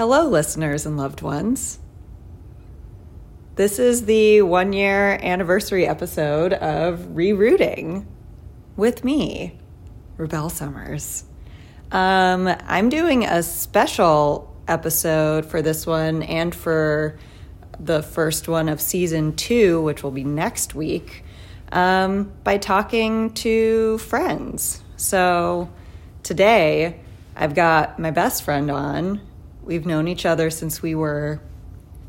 Hello, listeners and loved ones. This is the one year anniversary episode of Rerooting with me, Rebelle Summers. Um, I'm doing a special episode for this one and for the first one of season two, which will be next week, um, by talking to friends. So today, I've got my best friend on. We've known each other since we were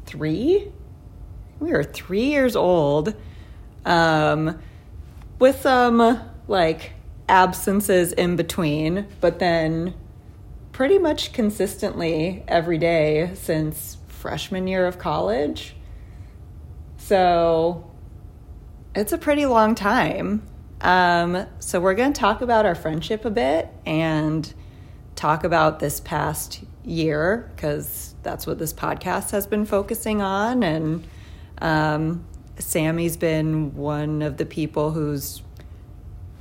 three. We were three years old, um, with some like absences in between, but then pretty much consistently every day since freshman year of college. So it's a pretty long time. Um, so we're going to talk about our friendship a bit and talk about this past year because that's what this podcast has been focusing on. And um, Sami's been one of the people who's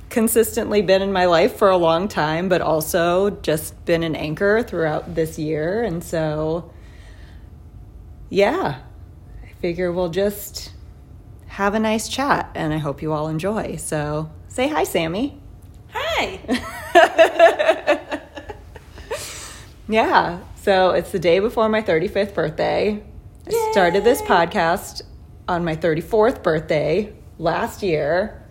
consistently been in my life for a long time, but also just been an anchor throughout this year. And so, yeah, I figure we'll just have a nice chat and I hope you all enjoy. So, say hi, Sami. Hi. Yeah. So it's the day before my 35th birthday. I started this podcast on my 34th birthday last year.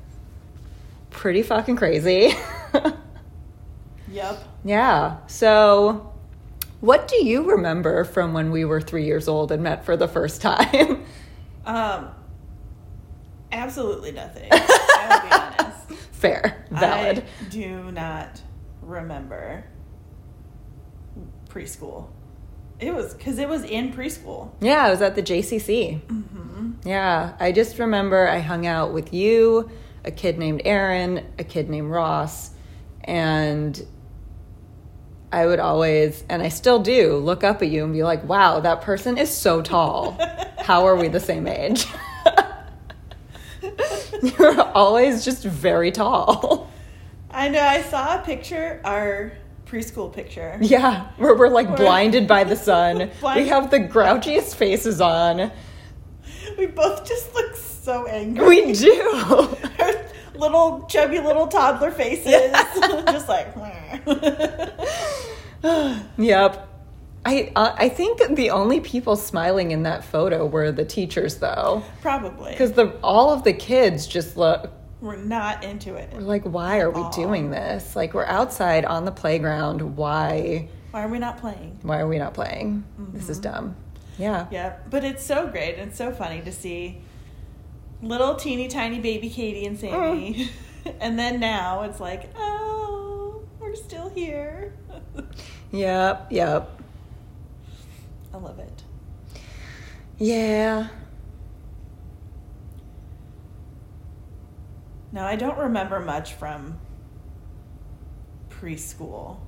Pretty fucking crazy. yep. yeah. So, what do you remember from when we were three years old and met for the first time? Um. Absolutely nothing. I will be honest. Fair. Valid. I do not remember preschool. It was because it was in preschool. Yeah, I was at the JCC. Mm-hmm. Yeah, I just remember I hung out with you, a kid named Aaron, a kid named Ross, and I would always, and I still do, look up at you and be like, wow, that person is so tall. How are we the same age? You're always just very tall. I know. I saw a picture, our preschool picture. Yeah, where we're like blinded by the sun. We have the grouchiest faces on. We both just look so angry. We do. Our little chubby little toddler faces, just like. Yep. I uh, I think the only people smiling in that photo were the teachers though, Probably because the all of the kids just look we're not into it. we're like, why are we doing this? Like we're outside on the playground. Why Why are we not playing? why are we not playing? This is mm-hmm. dumb. Yeah. Yeah, but it's so great and so funny to see little teeny tiny baby Katie and Sami. Mm. and then now it's like, oh, we're still here. Yep. Yep. I love it. Yeah. Now, I don't remember much from preschool.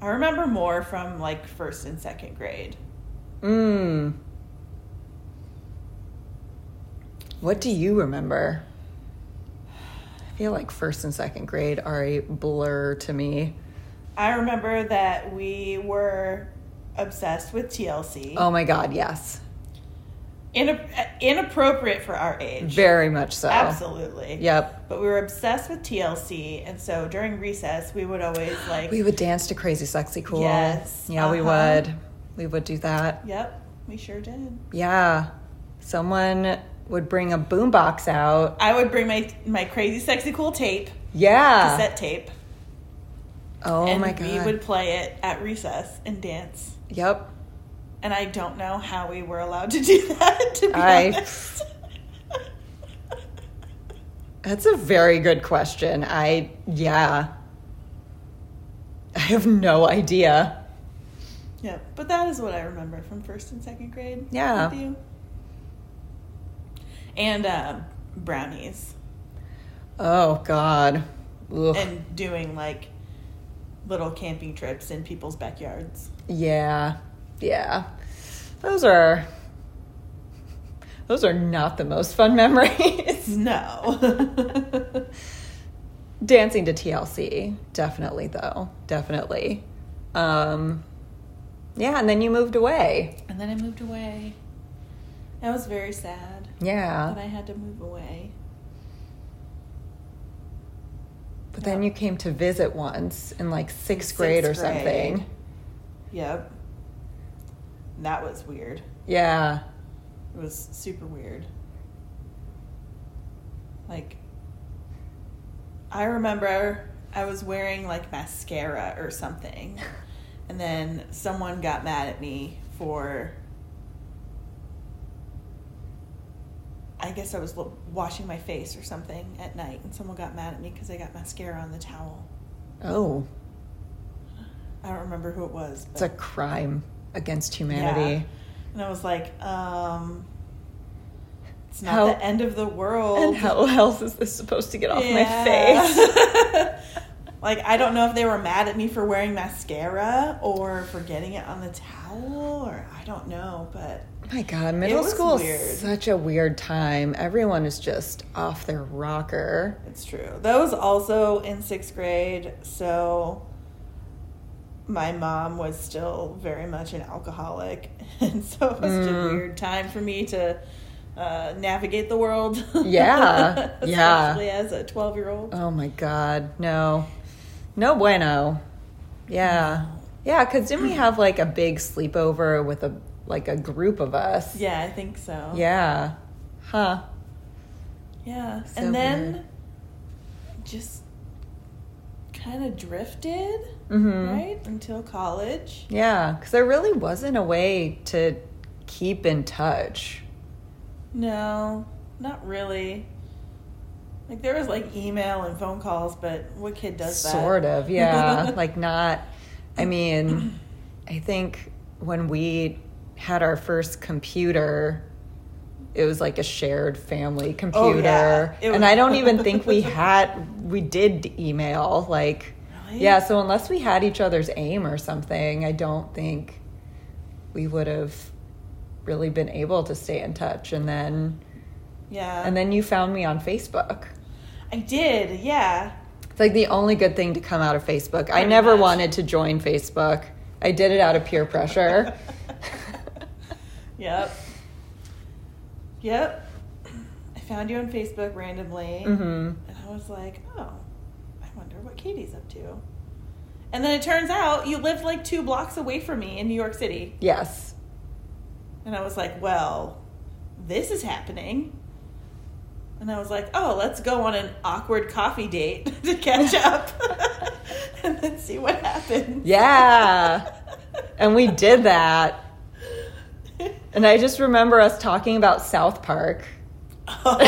I remember more from like first and second grade. Mm. What do you remember? I feel like first and second grade are a blur to me. I remember that we were obsessed with TLC. Oh my god, yes. Inap- inappropriate for our age. Very much so. Absolutely. Yep. But we were obsessed with TLC, and so during recess, we would always like. We would dance to Crazy Sexy Cool. Yes, Yeah, we uh-huh. would. We would do that. Yep, we sure did. Yeah. Someone would bring a boombox out. I would bring my my crazy sexy cool tape, Yeah. cassette tape, oh my god. we would play it at recess and dance. Yep. And I don't know how we were allowed to do that. To be I- honest. That's a very good question. I yeah. I have no idea. yeah, but that is what I remember from first and second grade. Yeah. And um, brownies. Oh god. Ugh. and doing like little camping trips in people's backyards. Yeah. Yeah. Those are those are not the most fun memories. No. Dancing to TLC, definitely though. Definitely. Um Yeah, and then you moved away. And then I moved away. That was very sad Yeah. that I had to move away. But then you came to visit once in like sixth, Sixth grade or grade. something. Yep. That was weird. Yeah. It was super weird. Like, I remember I was wearing like mascara or something, and then someone got mad at me for. I guess I was washing my face or something at night, and someone got mad at me because I got mascara on the towel. Oh, I don't remember who it was. it's a crime against humanity. and I was like, um, it's not How- the end of the world. And how else is this supposed to get off my face? like I don't know if they were mad at me for wearing mascara or for getting it on the towel or I don't know, but My God, middle school weird. is such a weird time. Everyone is just off their rocker. it's true. That was also in sixth grade, so my mom was still very much an alcoholic, and so it was such a Mm. weird time for me to uh, navigate the world. Yeah, yeah. as a twelve-year-old. Oh my God, no, no bueno. Yeah, yeah. Because didn't we have like a big sleepover with a like a group of us? Yeah, I think so. Yeah. Huh. Yeah. So and then weird. just kind of drifted, Mm-hmm. right? Until college. Yeah, because there really wasn't a way to keep in touch. No, not really. Like there was like email and phone calls, but what kid does that? Sort of, yeah. like not. I mean, I think when we had our first computer, it was like a shared family computer, Oh, yeah. And I don't even think we had we did email. Like, Yeah. So unless we had each other's aim or something, I don't think we would have really been able to stay in touch. And then, Yeah. and then you found me on Facebook. I did, yeah. It's like the only good thing to come out of Facebook. I never much. wanted to join Facebook. I did it out of peer pressure. Yep. Yep. I found you on Facebook randomly. hmm And I was like, oh, I wonder what Katie's up to. And then it turns out you lived like two blocks away from me in New York City. Yes. And I was like, well, this is happening. And I was like, oh, let's go on an awkward coffee date to catch up and then see what happens. Yeah. And we did that. And I just remember us talking about South Park. Oh.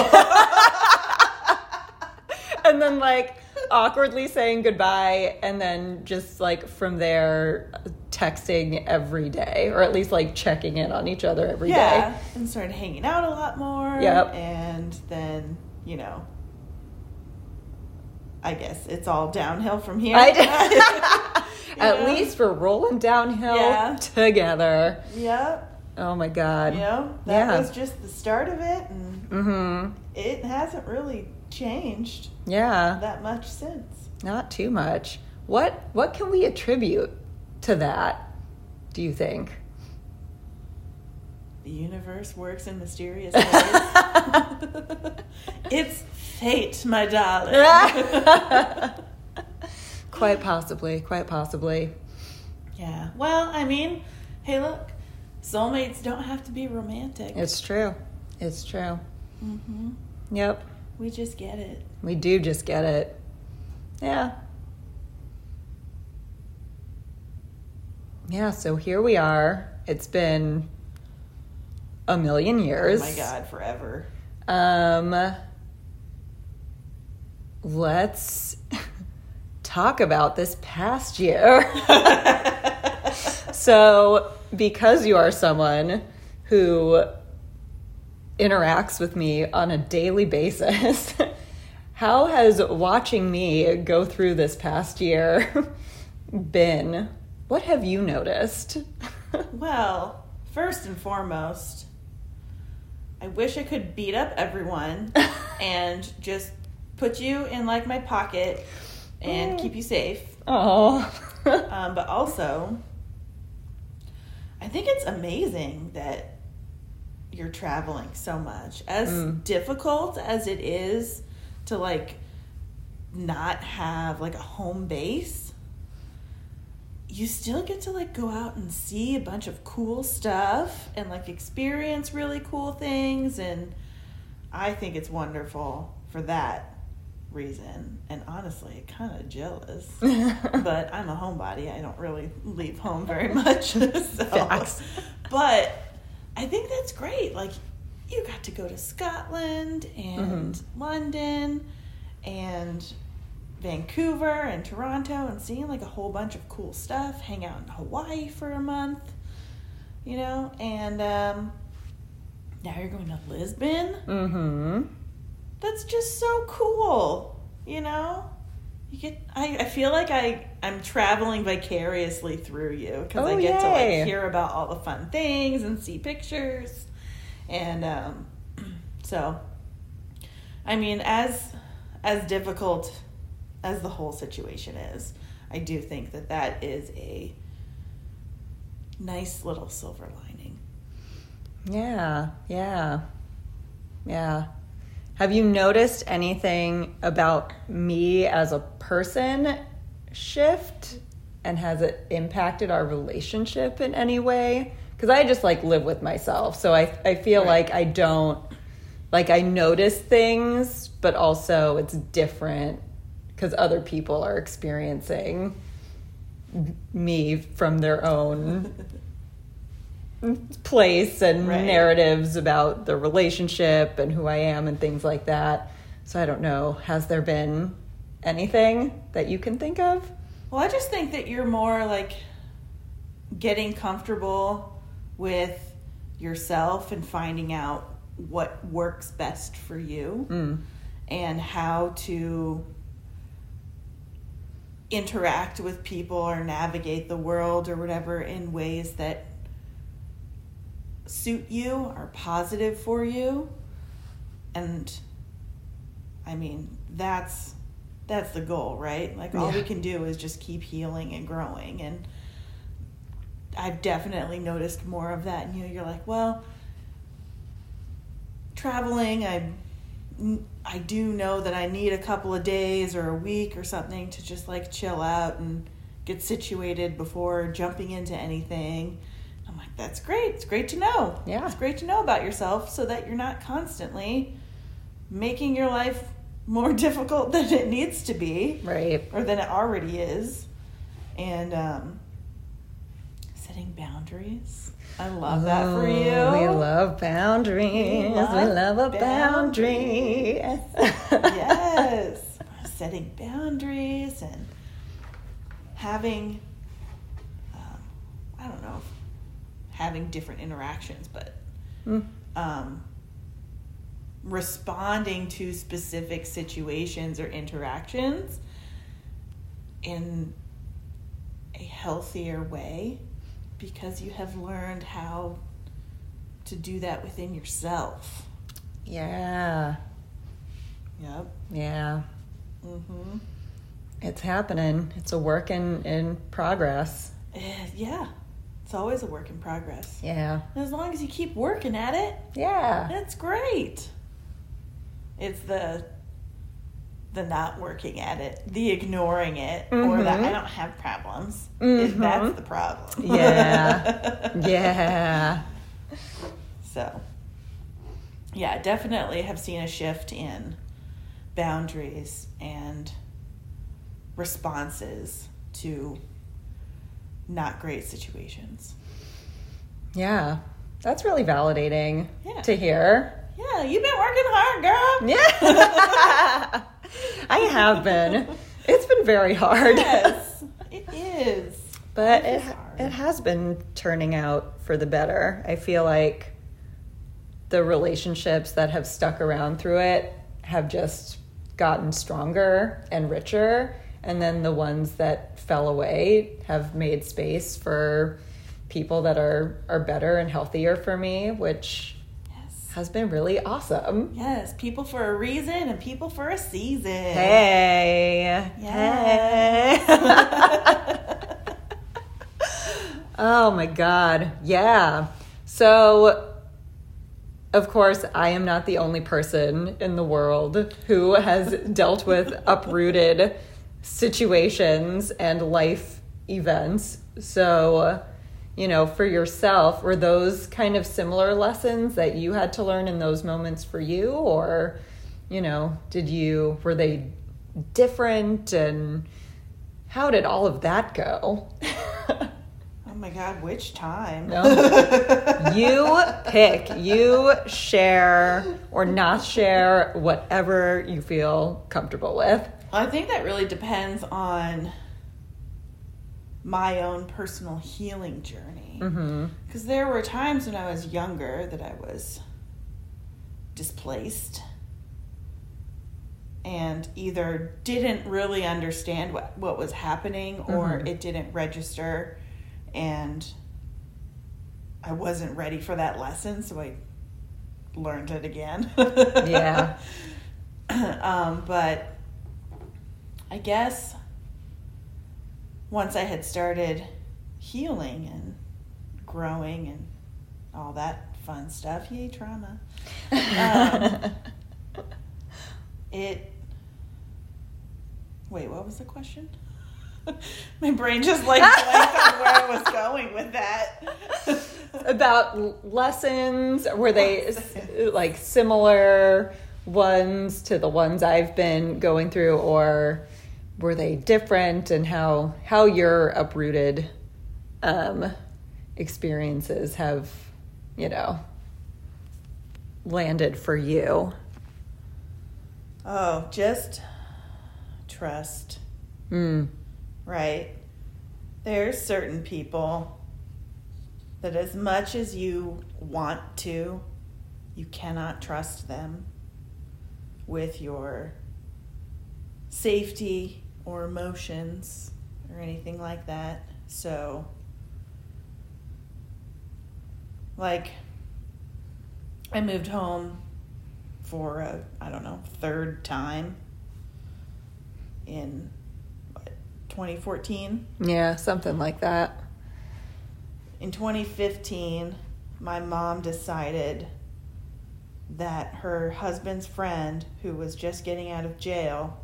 and then like awkwardly saying goodbye and then just like from there texting every day or at least like checking in on each other every day. yeah. And started hanging out a lot more. Yep. And then, you know, I guess it's all downhill from here. I did. At know? least we're rolling downhill Yeah. together. Yep. Oh my god. You know, that Yeah. was just the start of it, and Mhm. it hasn't really changed Yeah. that much since. Not too much. What what can we attribute to that? Do you think? The universe works in mysterious ways. it's fate, my darling. quite possibly, quite possibly. yeah. Well, I mean, hey, look, soulmates don't have to be romantic. It's true. It's true. mm-hmm. Yep. We just get it. We do just get it. Yeah. Yeah, so here we are. It's been a million years. Oh my God, forever. Um, let's talk about this past year. so, because you are someone who interacts with me on a daily basis, how has watching me go through this past year been? What have you noticed? Well, first and foremost, I wish I could beat up everyone and just put you in like my pocket and keep you safe. Oh. Um, but also, I think it's amazing that you're traveling so much. As Mm. difficult as it is to like not have like a home base, you still get to like go out and see a bunch of cool stuff and like experience really cool things and I think it's wonderful for that reason. And honestly, kind of jealous. but I'm a homebody. I don't really leave home very much. so. But I think that's great. Like you got to go to Scotland and London and Vancouver and Toronto and seeing like a whole bunch of cool stuff. Hang out in Hawaii for a month, you know, and um, now you're going to Lisbon. mm-hmm. That's just so cool, you know. You get. I, I feel like I I'm traveling vicariously through you because I Oh, get to like hear about all the fun things and see pictures, and um, so. I mean, as as difficult as the whole situation is, I do think that that is a nice little silver lining. Yeah, yeah, yeah. Have you noticed anything about me as a person shift? And has it impacted our relationship in any way? Because I just like live with myself. So I, I feel Right. like I don't, like I notice things, but also it's different because other people are experiencing me from their own place and Right. narratives about the relationship and who I am and things like that. So I don't know. Has there been anything that you can think of? Well, I just think that you're more like getting comfortable with yourself and finding out what works best for you Mm. and how to interact with people or navigate the world or whatever in ways that suit you are positive for you and i mean that's that's the goal right? Like all we can do is just keep healing and growing and i've definitely noticed more of that and you. Know you're like well traveling i i do know that i need a couple of days or a week or something to just like chill out and get situated before jumping into anything that's great it's great to know Yeah. it's great to know about yourself so that you're not constantly making your life more difficult than it needs to be Right. or than it already is and um, setting boundaries i love that for Oh, you We love boundaries. We love love, a boundary. yes setting boundaries and having um, i don't know having different interactions but Mm. um, responding to specific situations or interactions in a healthier way because you have learned how to do that within yourself. Yeah. Yep. Yeah. Mm-hmm. It's happening. It's a work in, in progress. Eh, yeah. It's always a work in progress. Yeah. And as long as you keep working at it, Yeah. that's great. It's the the not working at it, the ignoring it, or that. I don't have problems. Is Mhm. That's the problem. Yeah. Yeah. So, yeah, definitely have seen a shift in boundaries and responses to not great situations. Yeah. That's really validating Yeah. to hear. Yeah, you've been working hard, girl. Yeah. I have been. It's been very hard. Yes, it is. But it, is it has been turning out for the better. I feel like the relationships that have stuck around through it have just gotten stronger and richer. And then the ones that fell away have made space for people that are, are better and healthier for me, which Yes. has been really awesome. Yes, people for a reason and people for a season. Hey. Yes. Hey. Oh my God. Yeah. So, of course, I am not the only person in the world who has dealt with uprooted situations and life events. So, you know, for yourself, were those kind of similar lessons that you had to learn in those moments for you? Or, you know, did you, were they different? And how did all of that go? Oh my God, which time? No. you pick, you share or not share whatever you feel comfortable with. I think that really depends on my own personal healing journey. Because there were times when I was younger that I was displaced and either didn't really understand what, what was happening or it didn't register and I wasn't ready for that lesson, so I learned it again. Yeah. um, but I guess once I had started healing and growing and all that fun stuff, yay, trauma, um, it. Wait, what was the question? My brain just like blanked on where I was going with that. About lessons, were they like similar ones to the ones I've been going through, or were they different? And how how your uprooted um, experiences have, you know, landed for you? Oh, just trust. Mm. Right. There's certain people that, as much as you want to, you cannot trust them with your safety or emotions or anything like that. So, like, I moved home for a, I don't know, third time in what, 2014. Yeah, something like that. In 2015, my mom decided that her husband's friend, who was just getting out of jail,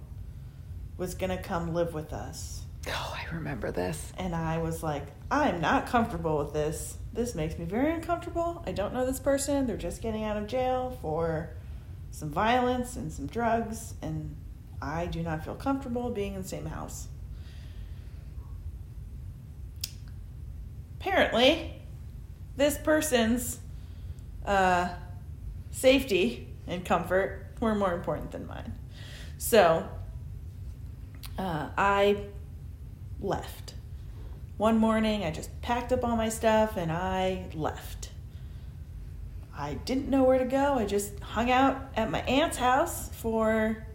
was going to come live with us. Oh, I remember this. And I was like, I'm not comfortable with this. This makes me very uncomfortable. I don't know this person. They're just getting out of jail for some violence and some drugs. And I do not feel comfortable being in the same house. Apparently, this person's uh, safety and comfort were more important than mine. So uh, I left. One morning, I just packed up all my stuff and I left. I didn't know where to go. I just hung out at my aunt's house for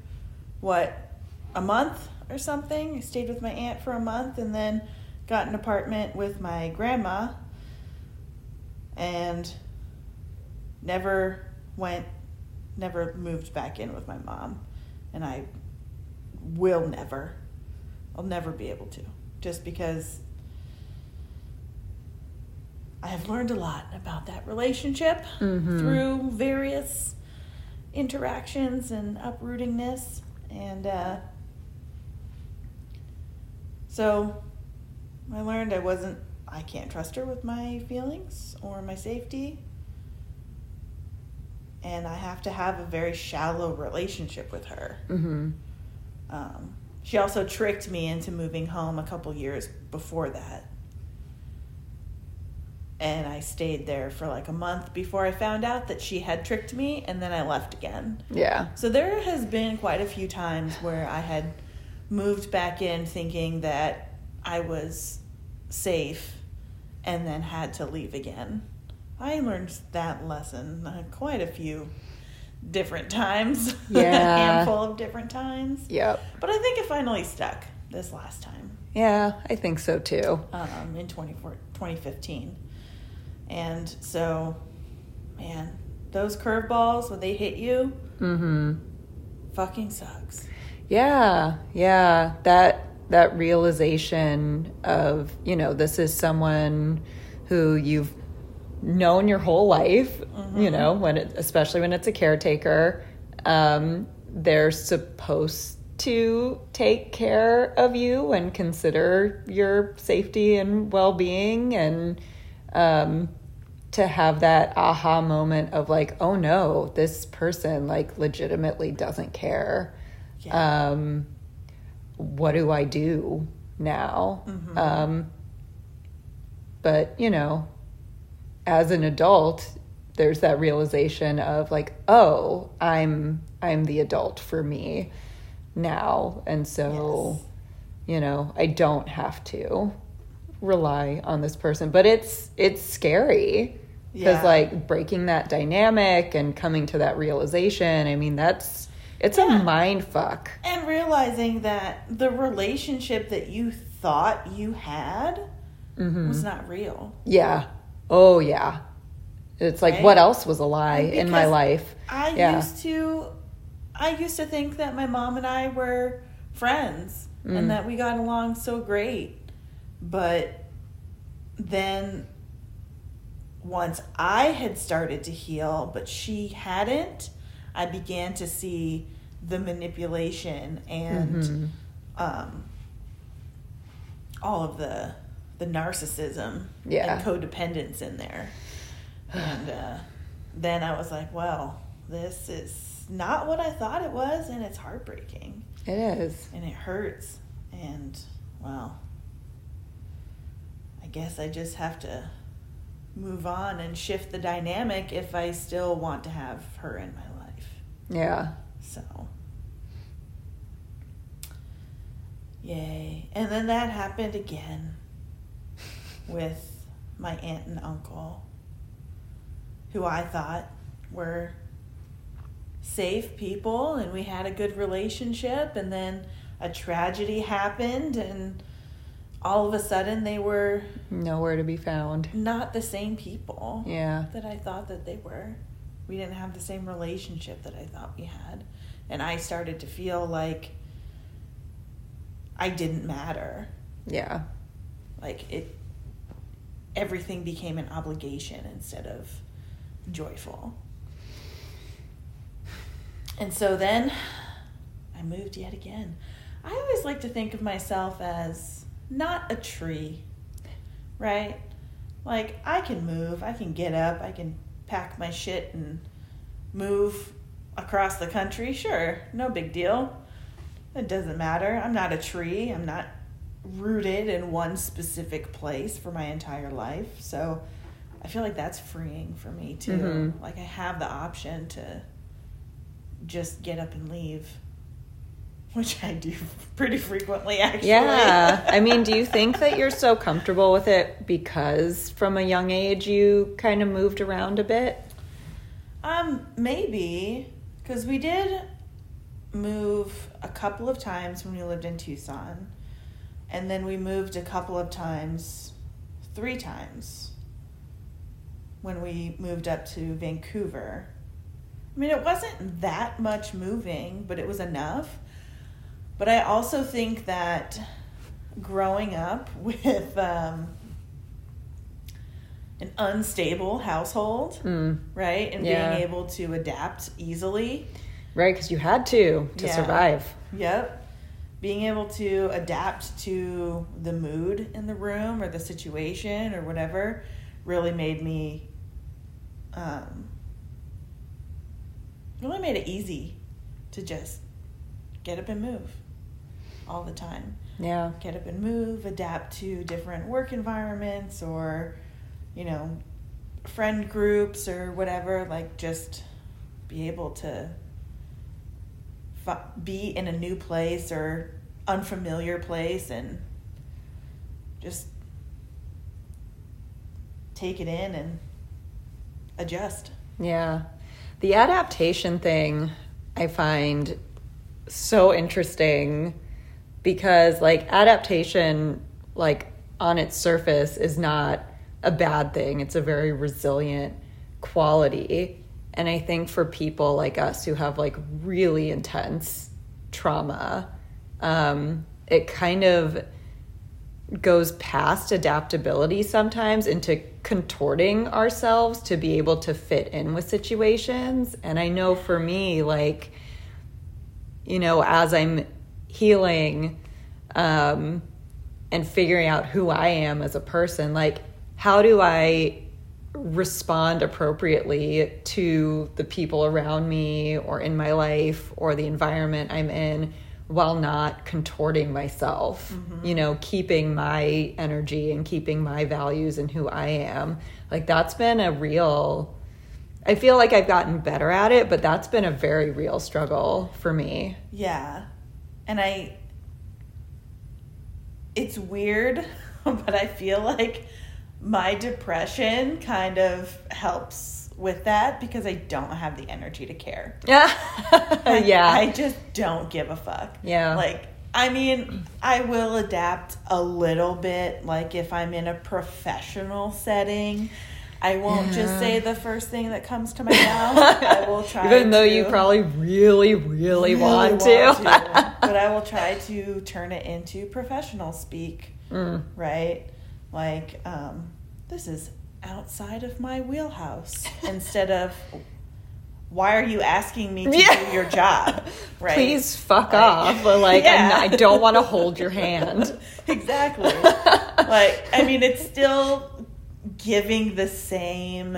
what, a month or something. I stayed with my aunt for a month and then got an apartment with my grandma and never went, never moved back in with my mom. And I will never. I'll never be able to. Just because I have learned a lot about that relationship through various interactions and uprootingness. And uh, so I learned I wasn't, I can't trust her with my feelings or my safety. And I have to have a very shallow relationship with her. Mm-hmm. Um, she also tricked me into moving home a couple years before that. And I stayed there for like a month before I found out that she had tricked me, and then I left again. Yeah. So there has been quite a few times where I had moved back in thinking that I was safe and then had to leave again. I learned that lesson uh, quite a few different times. Yeah. a handful of different times. Yep. But I think it finally stuck this last time Yeah, I think so too. um, in 24 2015. And so, man, those curveballs, when they hit you, Mm-hmm. fucking sucks. Yeah, yeah. That that realization of you know this is someone who you've known your whole life you know when it, especially when it's a caretaker um, they're supposed to take care of you and consider your safety and well-being and um, to have that aha moment of like oh no this person like legitimately doesn't care Yeah. um, what do I do now? Mm-hmm. Um, but, you know, as an adult, there's that realization of like, oh, I'm I'm the adult for me now. And so, Yes. you know, I don't have to rely on this person. But it's it's scary. Because Yeah. like breaking that dynamic and coming to that realization, I mean that's it's Yeah. a mind fuck. and realizing that the relationship that you thought you had Mm-hmm. was not real. Yeah. Oh, yeah. It's like, Right? what else was a lie in my life? I Yeah. used to I used to think that my mom and I were friends Mm. and that we got along so great. But then once I had started to heal, but she hadn't, I began to see the manipulation and Mhm. um, all of the the narcissism Yeah. and codependence in there. And uh, then I was like, well, this is not what I thought it was, and it's heartbreaking, It is. and it hurts, and well, I guess I just have to move on and shift the dynamic if I still want to have her in my life. Yeah. So, yay. And then that happened again with my aunt and uncle, who I thought were safe people and we had a good relationship. And then a tragedy happened, and all of a sudden they were Nowhere to be found. not the same people Yeah. that I thought that they were. We didn't have the same relationship that I thought we had. And I started to feel like I didn't matter. Yeah. Like it everything became an obligation instead of joyful. And so then I moved yet again. I always like to think of myself as not a tree, right? Like I can move, I can get up, I can pack my shit and move across the country. Sure, no big deal. It doesn't matter. I'm not a tree. I'm not rooted in one specific place for my entire life. So I feel like that's freeing for me too. Mhm. Like I have the option to just get up and leave, which I do pretty frequently actually. Yeah. I mean, do you think that you're so comfortable with it because from a young age you kind of moved around a bit? Um, maybe because we did move a couple of times when we lived in Tucson, and then we moved a couple of times, three times, when we moved up to Vancouver. I mean, it wasn't that much moving, but it was enough. But I also think that growing up with um, an unstable household, Mm. right? And Yeah. being able to adapt easily. Right, because you had to to Yeah. survive. Yep. Being able to adapt to the mood in the room or the situation or whatever really made me, um, really made it easy to just get up and move all the time. Yeah. Get up and move, adapt to different work environments or, you know, friend groups or whatever. Like, just be able to be in a new place or unfamiliar place and just take it in and adjust. Yeah. The adaptation thing I find so interesting because like adaptation like on its surface is not a bad thing. It's a very resilient quality. And I think for people like us who have like really intense trauma, um, it kind of goes past adaptability sometimes into contorting ourselves to be able to fit in with situations. And I know for me, like, you know, as I'm healing um, and figuring out who I am as a person, like, how do I respond appropriately to the people around me or in my life or the environment I'm in while not contorting myself, mm-hmm. you know, keeping my energy and keeping my values and who I am. Like that's been a real I feel like I've gotten better at it, but that's been a very real struggle for me. Yeah. And I it's weird, but I feel like my depression kind of helps with that because I don't have the energy to care. Yeah. yeah. I just don't give a fuck. Yeah. Like, I mean, I will adapt a little bit. Like, if I'm in a professional setting, I won't yeah. just say the first thing that comes to my mouth. I will try Even though to, you probably really, really, really want, want, to. to. but I will try to turn it into professional speak. Mm. Right? Like, um, this is outside of my wheelhouse instead of why are you asking me to yeah. do your job? Right? Please fuck like, off. Like yeah. not, I don't want to hold your hand. exactly. like I mean, it's still giving the same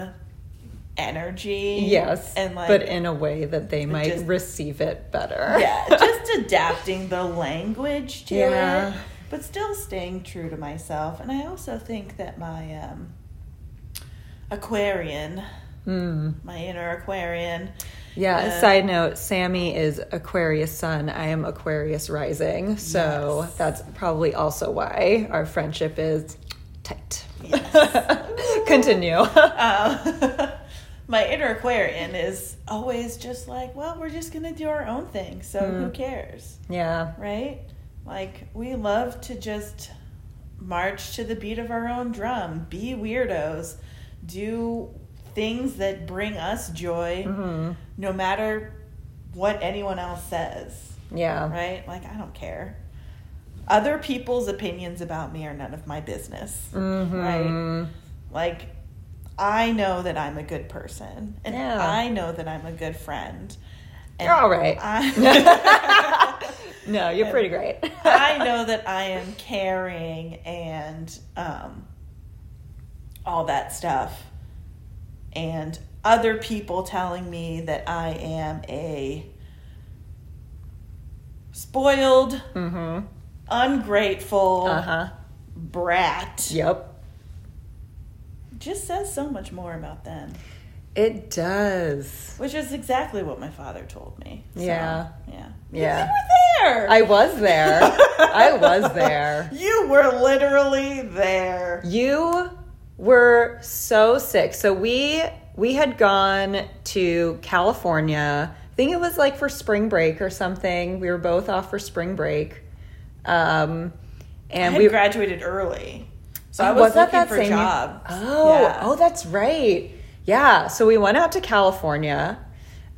energy. Yes, and like, but in a way that they might just, receive it better. yeah, just adapting the language to yeah. it, but still staying true to myself. And I also think that my um, Aquarian. Mm. My inner Aquarian. Yeah, uh, side note Sami is Aquarius sun. I am Aquarius rising. So yes. that's probably also why our friendship is tight. Yes. Continue. Uh, my inner Aquarian is always just like, well, we're just going to do our own thing. So mm. who cares? Yeah. Right? Like, we love to just march to the beat of our own drum, be weirdos do things that bring us joy mm-hmm. no matter what anyone else says. Yeah. Right? Like, I don't care. Other people's opinions about me are none of my business. Mm-hmm. Right? Like, I know that I'm a good person. And yeah. I know that I'm a good friend. And you're all right. I, no, you're pretty great. I know that I am caring and um, all that stuff and other people telling me that I am a spoiled, mm-hmm. ungrateful uh-huh. brat. Yep. Just says so much more about them. It does. Which is exactly what my father told me. So, yeah. Yeah. Yeah. You were there. I was there. I was there. You were literally there. You were so sick. So we we had gone to California. I think it was like for spring break or something. We were both off for spring break. Um, and we graduated early. So I was, was looking that for same jobs. Oh, yeah. oh, that's right. Yeah. So we went out to California.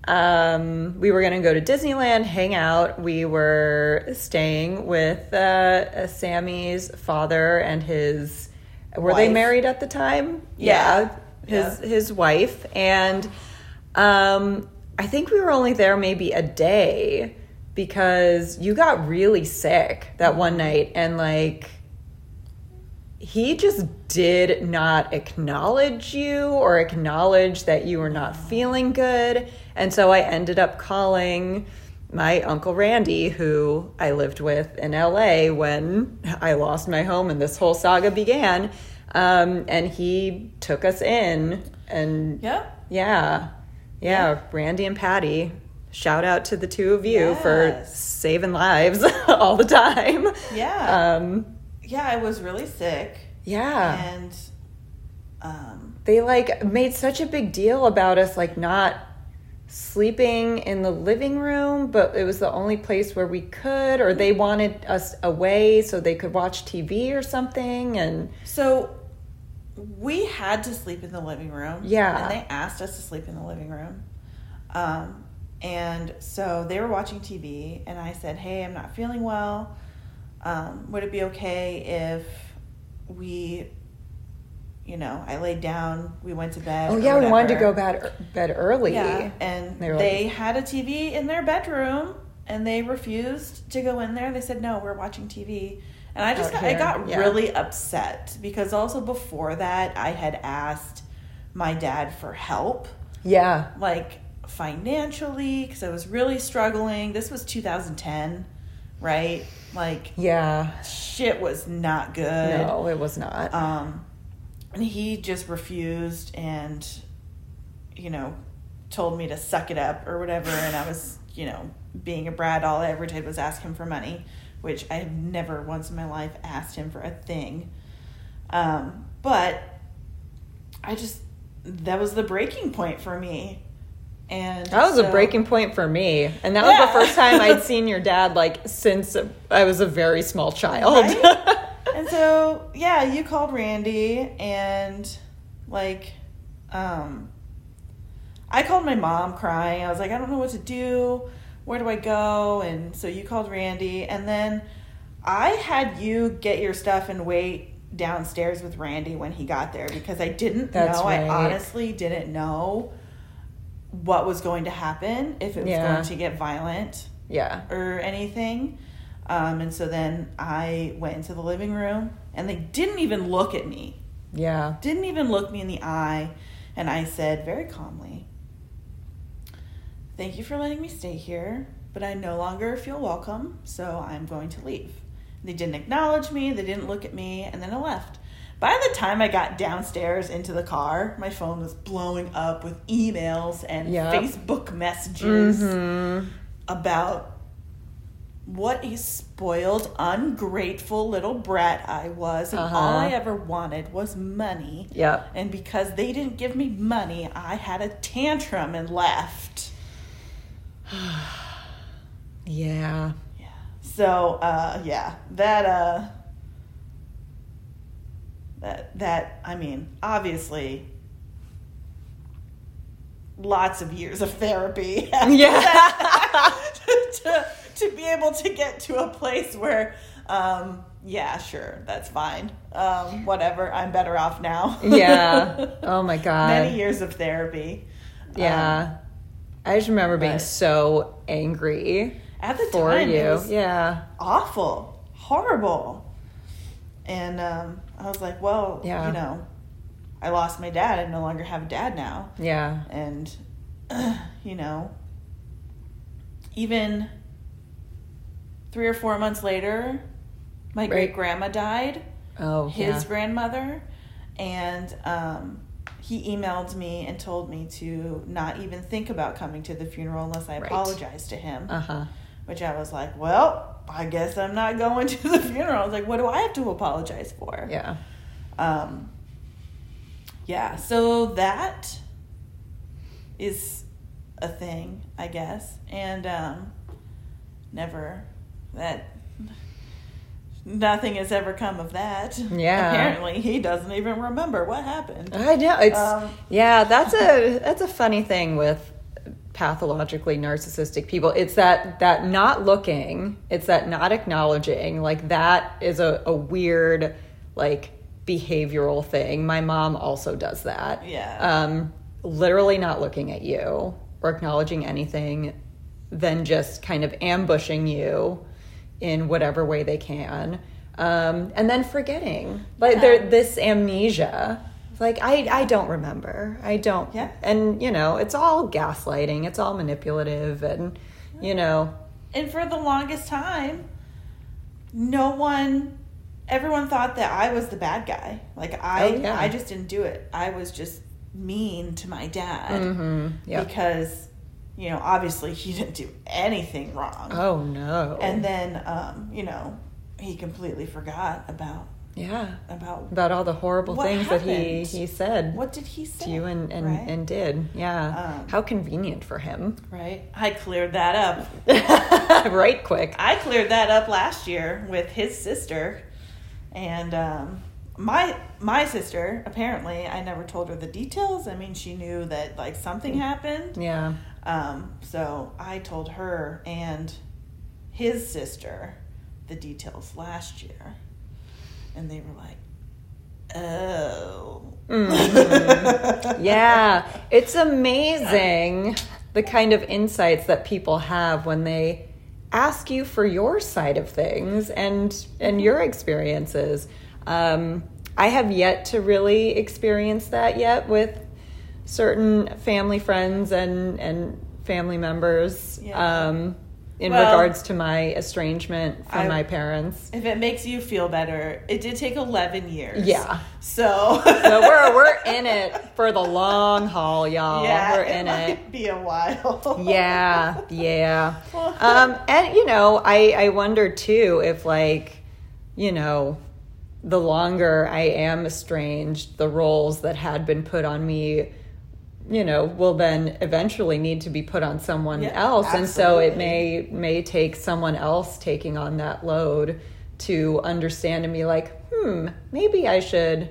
Um, we were going to go to Disneyland, hang out. We were staying with uh, Sami's father and his were wife. they married at the time? Yeah. yeah. His yeah. his wife and um I think we were only there maybe a day because you got really sick that one night and like he just did not acknowledge you or acknowledge that you were not feeling good. And so I ended up calling my uncle Randy, who I lived with in LA when I lost my home and this whole saga began. Um, and he took us in and yeah, yeah, yeah, Randy and Patty. Shout out to the two of you yes. for saving lives all the time. Yeah. Um, yeah, I was really sick. Yeah. And um, they like made such a big deal about us like not sleeping in the living room, but it was the only place where we could, or they wanted us away so they could watch TV or something. And so we had to sleep in the living room. Yeah. And they asked us to sleep in the living room. Um, and so they were watching TV, and I said, Hey, I'm not feeling well. Um, would it be okay if we, you know, I laid down, we went to bed. Oh yeah, we wanted to go bed bed early. Yeah, and They they, like- had a TV in their bedroom, and they refused to go in there. They said, "No, we're watching TV." And I just got, I got yeah. really upset because also before that, I had asked my dad for help, Yeah. like financially, because I was really struggling. This was 2010, right? Like Yeah. shit was not good. No, it was not. Um, and he just refused and, you know, told me to suck it up or whatever. And I was, you know, being a brat, all I ever did was ask him for money, which I have never once in my life asked him for a thing. Um, but I just, that was the breaking point for me. And That was a breaking point for me. And that was the first time I'd seen your dad like since I was a very small child. Right? and so yeah you called randy and like um i called my mom crying i was like i don't know what to do where do i go and so you called randy and then i had you get your stuff and wait downstairs with randy when he got there because i didn't That's know right. i honestly didn't know what was going to happen if it was Yeah. going to get violent yeah. or anything. Um, and so then I went into the living room and they didn't even look at me, Yeah. didn't even look me in the eye. And I said very calmly, Thank you for letting me stay here, but I no longer feel welcome, so I'm going to leave. They didn't acknowledge me, they didn't look at me, and then I left. By the time I got downstairs into the car, my phone was blowing up with emails and Yep. Facebook messages Mhm. about what a spoiled, ungrateful little brat I was, and Uh-huh. all I ever wanted was money. Yep. And because they didn't give me money, I had a tantrum and left. Yeah. Yeah. So, uh, yeah, that, uh, that, that, I mean, obviously, lots of years of therapy. Yeah. to, to be able to get to a place where, um, yeah, sure, that's fine. Um, whatever, I'm better off now. yeah. Oh my god. Many years of therapy. Yeah. I just remember being so angry At the for time, you. yeah. awful, horrible. And um, I was like, well, Yeah. you know, I lost my dad. I no longer have a dad now. Yeah. And, you know, even three or four months later, my Right. great grandma died, Oh, his yeah. grandmother. And um, he emailed me and told me to not even think about coming to the funeral unless I Right. apologized to him. Uh-huh. Which I was like, well, I guess I'm not going to the funeral. I was like, what do I have to apologize for? Yeah. Um, yeah, so that is a thing, I guess. And um, never that nothing has ever come of that. Yeah. Apparently, he doesn't even remember what happened. I know it's Um, yeah. That's a that's a funny thing with pathologically narcissistic people. It's that that not looking. It's that not acknowledging. Like that is a, a weird like behavioral thing. My mom also does that. Yeah. Um, literally not looking at you or acknowledging anything, then just kind of ambushing you in whatever way they can. Um, and then forgetting. Like Yeah. there this amnesia. Like I I don't remember. I don't Yeah. and you know, it's all gaslighting, it's all manipulative and you know, And for the longest time, no one, everyone thought that I was the bad guy. Like I, Oh, yeah. I just didn't do it. I was just mean to my dad mhm, yeah. because, you know, obviously he didn't do anything wrong. Oh no. And then, um, you know, he completely forgot about yeah. about About all the horrible things that he he said. what did he say to you and and, right? and did yeah Um, how convenient for him right. I cleared that up. right quick I cleared that up last year with his sister, and um, my my sister. Apparently, I never told her the details. I mean, she knew that like something happened. yeah Um, so I told her and his sister the details last year. And they were like, oh. Mm-hmm. yeah, it's amazing the kind of insights that people have when they ask you for your side of things and and your experiences. Um, I have yet to really experience that yet with certain family friends and and family members. Yeah. Um, in Well, regards to my estrangement from I- my parents. If it makes you feel better, it did take 11 years. Yeah. So, So we're we're in it for the long haul, y'all. yeah, we're in it. might be a while. Yeah, yeah. Um, and you know, I I wonder too if like, you know, the longer I am estranged, the roles that had been put on me, you know, will then eventually need to be put on someone Yeah, else, and so it may may take someone else taking on that load to understand and be like, hmm, maybe I should,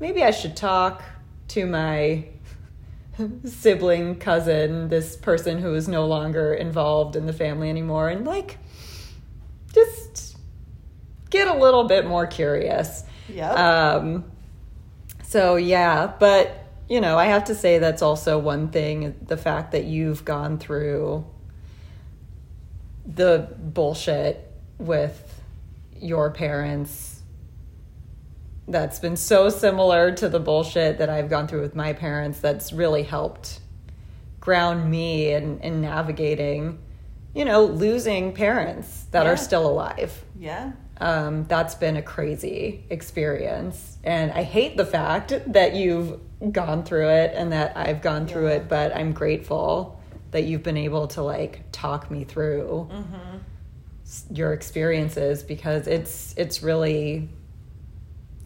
maybe I should talk to my sibling, cousin, this person who is no longer involved in the family anymore, and like just get a little bit more curious. yeah Um, so yeah, but you know, I have to say that's also one thing the fact that you've gone through the bullshit with your parents that's been so similar to the bullshit that I've gone through with my parents that's really helped ground me in, in navigating, you know, losing parents that Yeah. are still alive yeah. Um, that's been a crazy experience. And I hate the fact that you've gone through it and that I've gone through Yeah. it, but I'm grateful that you've been able to like talk me through s- your experiences because it's it's really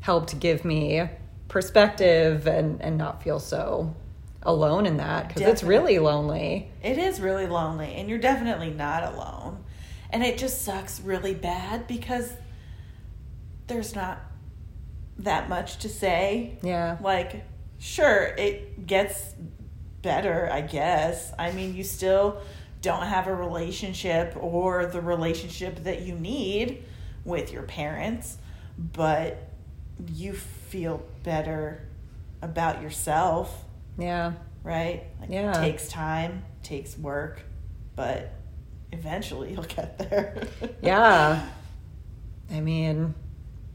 helped give me perspective and and not feel so alone in that because it's really lonely. It is really lonely, and you're definitely not alone. And it just sucks really bad because there's not that much to say. Yeah. Like, sure, it gets better, I guess. I mean, you still don't have a relationship or the relationship that you need with your parents, but you feel better about yourself, Yeah. right? Like, Yeah. It takes time, takes work, but eventually you'll get there. yeah i mean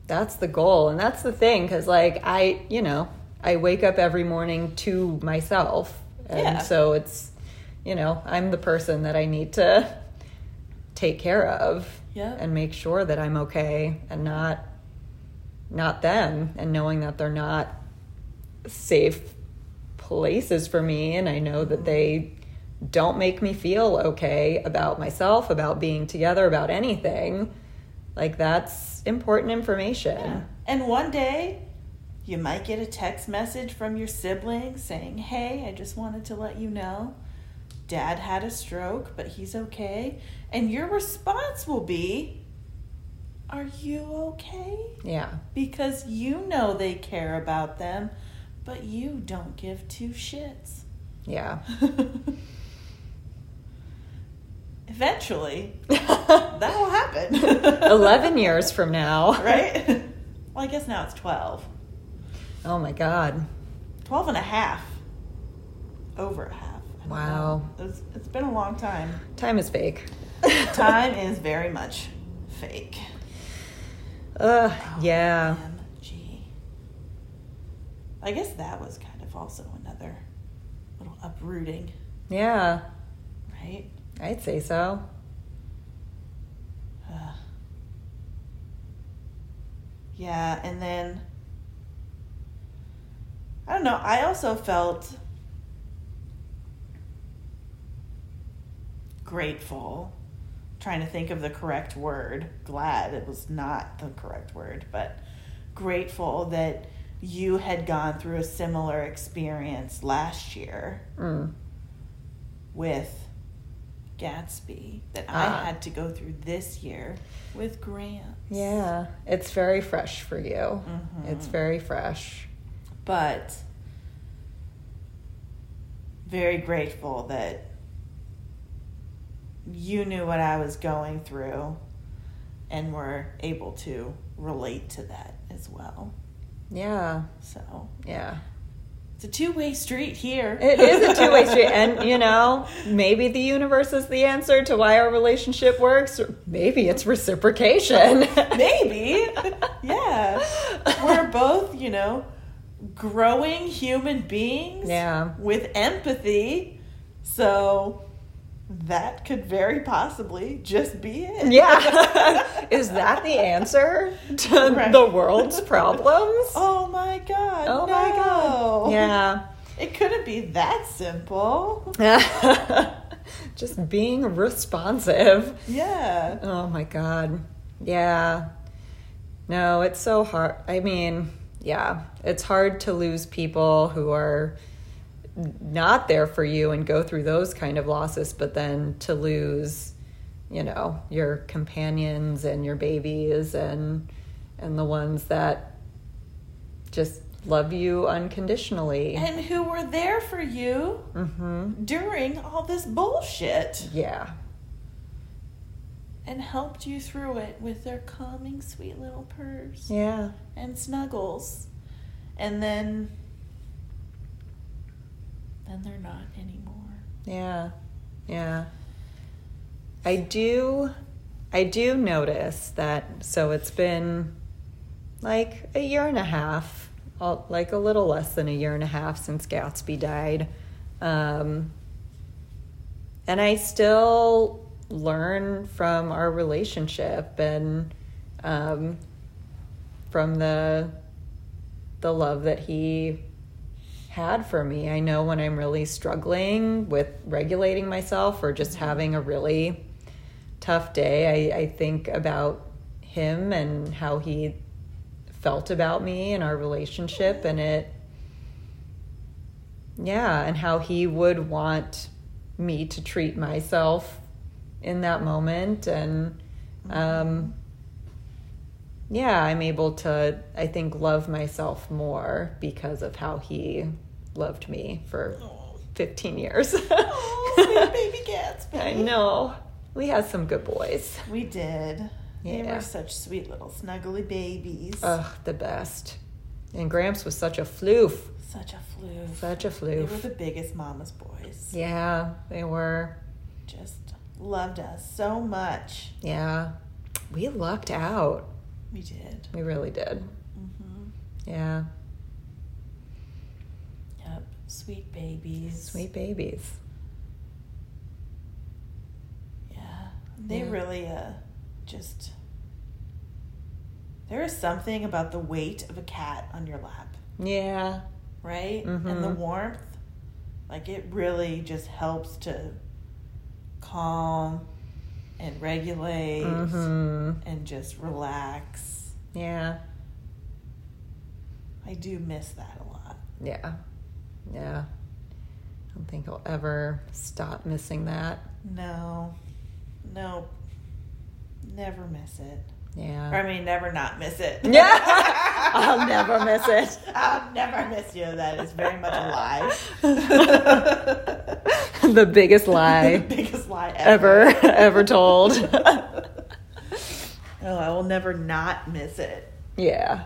that's the goal and that's the thing because like i you know i wake up every morning to myself and Yeah. so it's you know i'm the person that i need to take care of Yep. and make sure that i'm okay and not not them and knowing that they're not safe places for me and i know that mm-hmm. they don't make me feel okay about myself, about being together, about anything. Like that's important information. Yeah. And one day, you might get a text message from your sibling saying, Hey, I just wanted to let you know dad had a stroke, but he's okay. And your response will be, Are you okay? Yeah. Because you know they care about them, but you don't give two shits. Yeah. Eventually, that will happen. 11 years from now. right? Well, I guess now it's 12. Oh my God. 12 and a half. Over a half. Wow. It's, it's been a long time. Time is fake. Time is very much fake. Uh, yeah. OMG. I guess that was kind of also another little uprooting, Yeah. right? I'd say so. Uh, yeah, and then I don't know. I also felt grateful. Trying to think of the correct word. Glad it was not the correct word, but grateful that you had gone through a similar experience last year Mm. with Gatsby that Ah. I had to go through this year with Grant. Yeah. It's very fresh for you. Mhm. It's very fresh. But very grateful that you knew what I was going through and we're able to relate to that as well. Yeah. So Yeah. It's a two way street here. It is a two way street. And, you know, maybe the universe is the answer to why our relationship works. Or maybe it's reciprocation. Maybe. yeah. We're both, you know, growing human beings Yeah. with empathy. So that could very possibly just be it. yeah. is that the answer to Right. the world's problems? Oh my god. Oh my God. Yeah. It couldn't be that simple. Just being responsive. Yeah. Oh my God. Yeah. No, it's so hard. I mean, yeah, it's hard to lose people who are not there for you and go through those kind of losses, but then to lose, you know, your companions and your babies and and the ones that just love you unconditionally. And who were there for you Mhm. during all this bullshit Yeah. and helped you through it with their calming, sweet little purrs Yeah. and snuggles. And then, then they're not anymore. Yeah. Yeah. I do I do notice that so it's been like a year and a half, like a little less than a year and a half since Gatsby died. Um, and I still learn from our relationship and um, from the the love that he had for me. I know when I'm really struggling with regulating myself or just having a really tough day, I, I think about him and how he felt about me and our relationship and it yeah, and how he would want me to treat myself in that moment and um yeah, I'm able to I think love myself more because of how he loved me for Oh, 15 years. sweet baby Gatsby. I know. We had some good boys. We did. They were such sweet little snuggly babies. Ugh, the best. And Gramps was such a floof. such a floof. Such a floof. They were the biggest mama's boys. Yeah, they were. Just loved us so much. Yeah. We lucked out. We did. We really did. hmm Yeah. Sweet babies. Sweet babies. Yeah. They Yeah. really uh just there is something about the weight of a cat on your lap, Yeah. right? And the Mhm. warmth. Like it really just helps to calm and regulate hmm and just relax. Yeah. I do miss that a lot. Yeah. Yeah. I don't think I'll ever stop missing that. No. no, Never miss it. Or, Yeah. I mean, never not miss it. Yeah. I'll never miss it. I'll never miss you. That is very much a lie. the biggest lie the Biggest lie ever. ever ever told. Oh, I will never not miss it. yeah.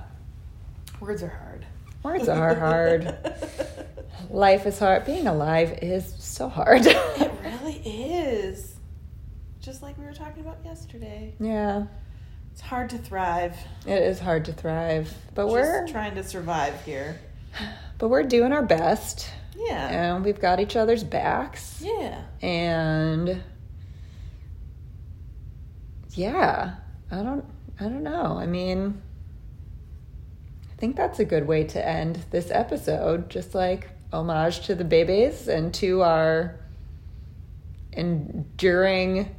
Words are hard. Words are hard. Life is hard. Being alive is so hard. It really is. Just like we were talking about yesterday. yeah. It's hard to thrive. It is hard to thrive, but Just we're trying to survive here. but we're doing our best, Yeah. and we've got each other's backs, Yeah. and yeah, I don't I don't know. I mean, I think that's a good way to end this episode. Just like homage to the babies and to our enduring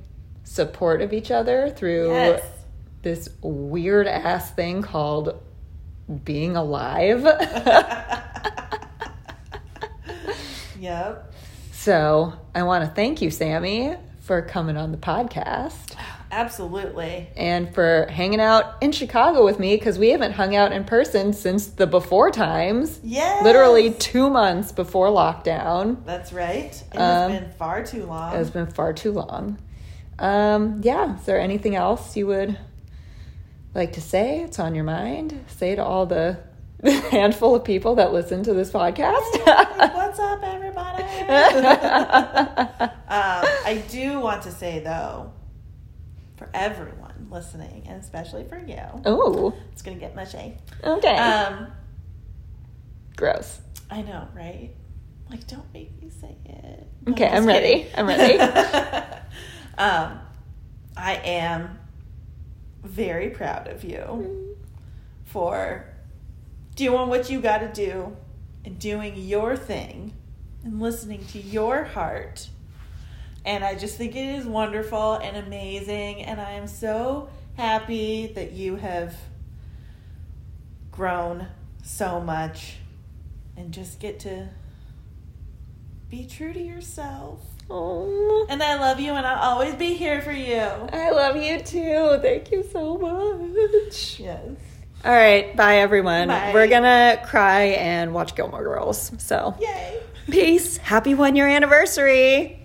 support of each other through Yes. this weird ass thing called being alive. Yep. so I want to thank you, Sami, for coming on the podcast Absolutely. and for hanging out in Chicago with me because we haven't hung out in person since the before times. Yes. Literally two months before lockdown. That's right. It has Um, been far too long. It has been far too long. Um, yeah, is there anything else you would like to say? It's on your mind. Say to all the handful of people that listen to this podcast. What's up, everybody? um, I do want to say, though, for everyone listening, and especially for you, oh, it's to get mushy. okay. Um, Gross. I know, right? Like, don't make me say it. Okay, just I'm ready. I'm ready. um, I am very proud of you for doing what you got to do and doing your thing and listening to your heart. And I just think it is wonderful and amazing. And I am so happy that you have grown so much and just get to be true to yourself. Oh, And I love you and I'll always be here for you. I love you too. Thank you so much. Yes. All right, bye everyone. Bye. We're gonna cry and watch Gilmore Girls. So, Yay. peace. Happy one year anniversary.